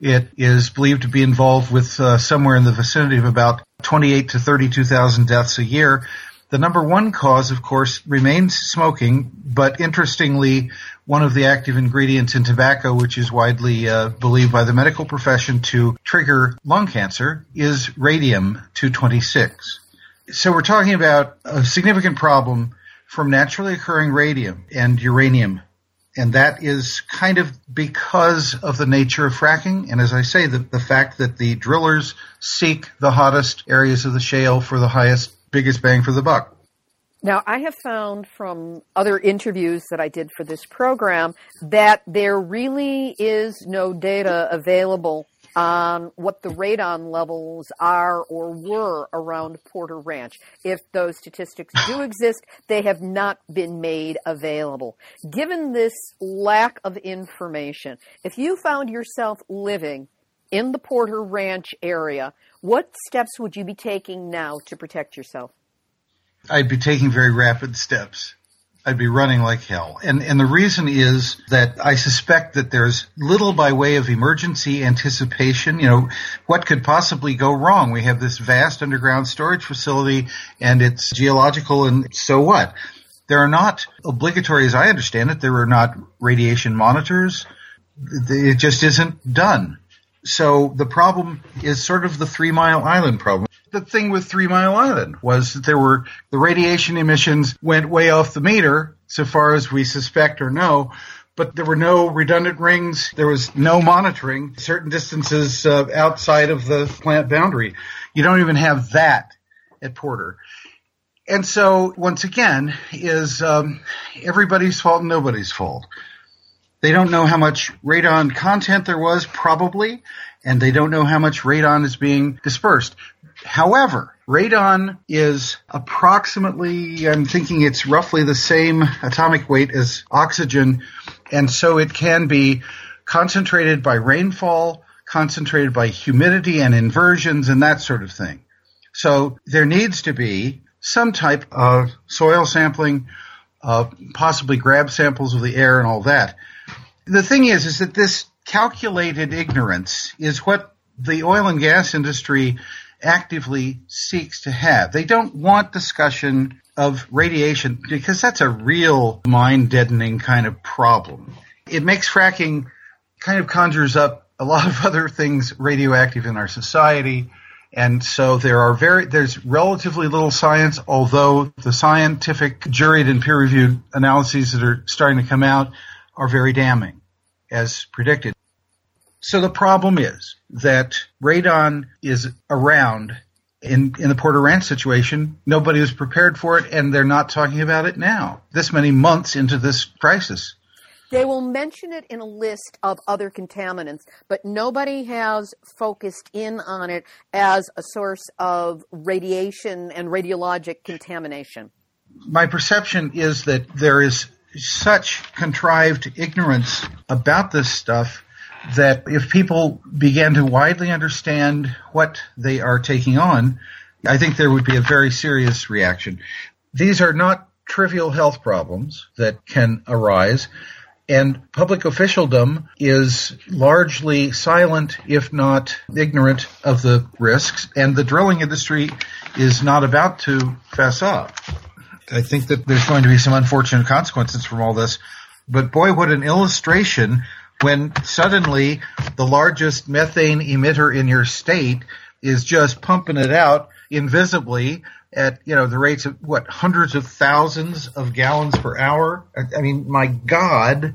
It is believed to be involved with uh, somewhere in the vicinity of about 28 to 32,000 deaths a year. The number one cause, of course, remains smoking, but interestingly, one of the active ingredients in tobacco, which is widely uh, believed by the medical profession to trigger lung cancer, is radium 226. So we're talking about a significant problem from naturally occurring radium and uranium. And that is kind of because of the nature of fracking. And as I say, the, the fact that the drillers seek the hottest areas of the shale for the highest, biggest bang for the buck. Now, I have found from other interviews that I did for this program that there really is no data available on what the radon levels are or were around Porter Ranch. If those statistics do [LAUGHS] exist, they have not been made available. Given this lack of information, if you found yourself living in the Porter Ranch area, what steps would you be taking now to protect yourself? I'd be taking very rapid steps. I'd be running like hell. And, and the reason is that I suspect that there's little by way of emergency anticipation. You know, what could possibly go wrong? We have this vast underground storage facility and it's geological and so what? There are not obligatory, as I understand it, there are not radiation monitors. It just isn't done. So the problem is sort of the Three Mile Island problem the thing with Three Mile Island was that there were the radiation emissions went way off the meter, so far as we suspect or know. But there were no redundant rings. There was no monitoring certain distances uh, outside of the plant boundary. You don't even have that at Porter. And so, once again, is um, everybody's fault and nobody's fault. They don't know how much radon content there was, probably, and they don't know how much radon is being dispersed. However, radon is approximately, I'm thinking it's roughly the same atomic weight as oxygen, and so it can be concentrated by rainfall, concentrated by humidity and inversions and that sort of thing. So there needs to be some type of soil sampling, uh, possibly grab samples of the air and all that. The thing is, is that this calculated ignorance is what the oil and gas industry actively seeks to have. They don't want discussion of radiation because that's a real mind deadening kind of problem. It makes fracking kind of conjures up a lot of [LAUGHS] other things radioactive in our society And so there are very, there's relatively little science, although the scientific juried and peer reviewed analyses that are starting to come out are very damning, as predicted. So the problem is that radon is around in, in the Porter Ranch situation. Nobody was prepared for it and they're not talking about it now, this many months into this crisis. They will mention it in a list of other contaminants, but nobody has focused in on it as a source of radiation and radiologic contamination. My perception is that there is such contrived ignorance about this stuff that if people began to widely understand what they are taking on, I think there would be a very serious reaction. These are not trivial health problems that can arise. And public officialdom is largely silent, if not ignorant, of the risks. And the drilling industry is not about to fess up. I think that there's going to be some unfortunate consequences from all this. But boy, what an illustration when suddenly the largest methane emitter in your state is just pumping it out invisibly at you know the rates of what hundreds of thousands of gallons per hour. I, I mean, my God.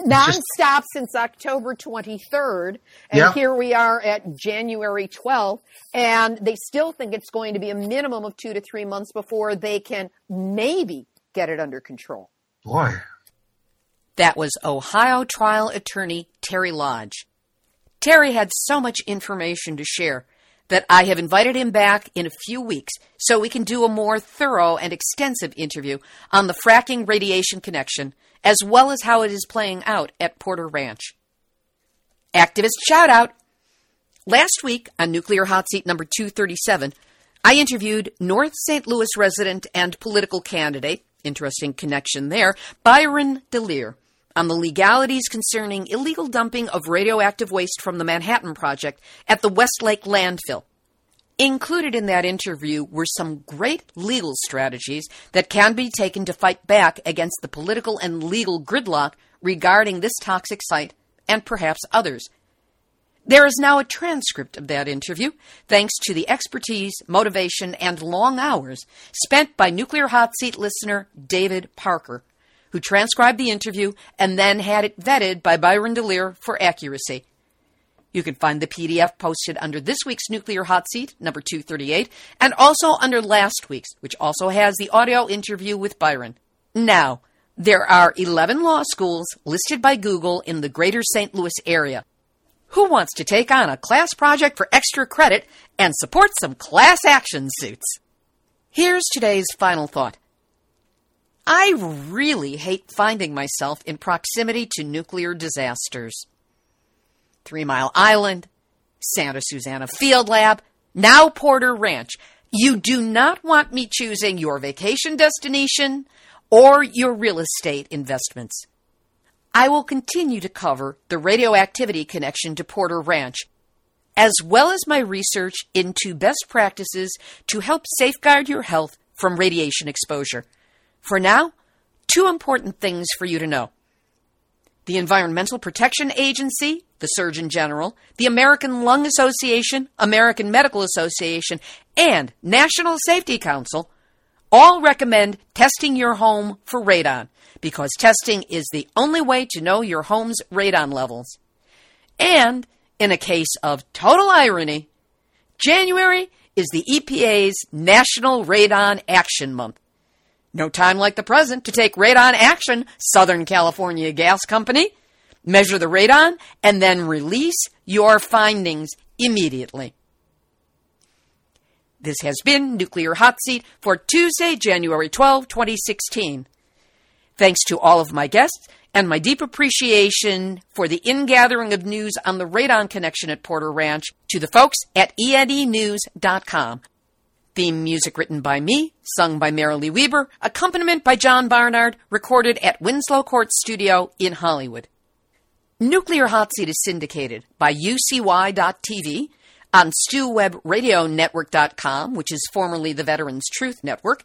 Nonstop just, since October 23rd, and yeah. here we are at January 12th, and they still think it's going to be a minimum of two to three months before they can maybe get it under control. Boy. That was Ohio trial attorney Terry Lodge. Terry had so much information to share that I have invited him back in a few weeks so we can do a more thorough and extensive interview on the fracking radiation connection, as well as how it is playing out at Porter Ranch. Activist shout out! Last week on Nuclear Hot Seat number 237, I interviewed North St. Louis resident and political candidate, interesting connection there, Byron DeLear, on the legalities concerning illegal dumping of radioactive waste from the Manhattan Project at the Westlake landfill. Included in that interview were some great legal strategies that can be taken to fight back against the political and legal gridlock regarding this toxic site and perhaps others. There is now a transcript of that interview, thanks to the expertise, motivation, and long hours spent by Nuclear Hot Seat listener David Parker, who transcribed the interview and then had it vetted by Byron DeLear for accuracy. You can find the PDF posted under this week's Nuclear Hot Seat, number 238, and also under last week's, which also has the audio interview with Byron. Now, there are 11 law schools listed by Google in the greater St. Louis area. Who wants to take on a class project for extra credit and support some class action suits? Here's today's final thought. I really hate finding myself in proximity to nuclear disasters. Three Mile Island, Santa Susana Field Lab, now Porter Ranch. You do not want me choosing your vacation destination or your real estate investments. I will continue to cover the radioactivity connection to Porter Ranch, as well as my research into best practices to help safeguard your health from radiation exposure. For now, two important things for you to know. The Environmental Protection Agency, the Surgeon General, the American Lung Association, American Medical Association, and National Safety Council all recommend testing your home for radon because testing is the only way to know your home's radon levels. And in a case of total irony, January is the EPA's National Radon Action Month. No time like the present to take radon action, Southern California Gas Company. Measure the radon and then release your findings immediately. This has been Nuclear Hot Seat for Tuesday, January 12, 2016. Thanks to all of my guests and my deep appreciation for the ingathering of news on the radon connection at Porter Ranch to the folks at enenews.com. Theme music written by me, sung by Marilee Weber, accompaniment by John Barnard, recorded at Winslow Court Studio in Hollywood. Nuclear Hot Seat is syndicated by UCY.tv on StewWebbRadioNetwork.com, which is formerly the Veterans Truth Network,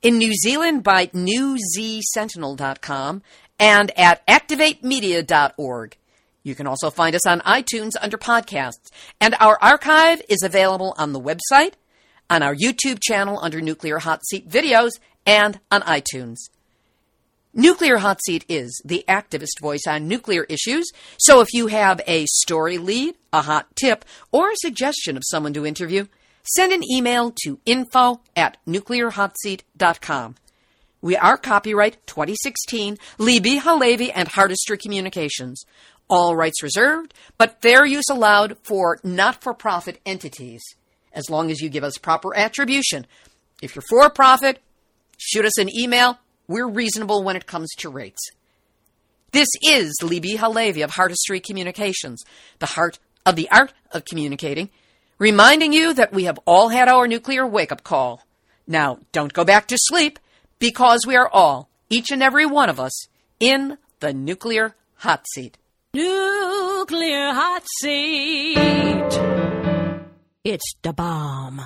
in New Zealand by NewZSentinel.com, and at ActivateMedia.org. You can also find us on iTunes under podcasts, and our archive is available on the website, on our YouTube channel under Nuclear Hot Seat Videos, and on iTunes. Nuclear Hot Seat is the activist voice on nuclear issues, so if you have a story lead, a hot tip, or a suggestion of someone to interview, send an email to info at nuclearhotseat.com. We are copyright 2016, Libbe HaLevy and Heartistry Communications. All rights reserved, but fair use allowed for not for profit entities, as long as you give us proper attribution. If you're for profit, shoot us an email we're reasonable when it comes to rates. This is Libbe HaLevy of Heartistry Communications, the heart of the art of communicating, reminding you that we have all had our nuclear wake up call. Now, don't go back to sleep because we are all, each and every one of us, in the nuclear hot seat. Nuclear hot seat. It's the bomb.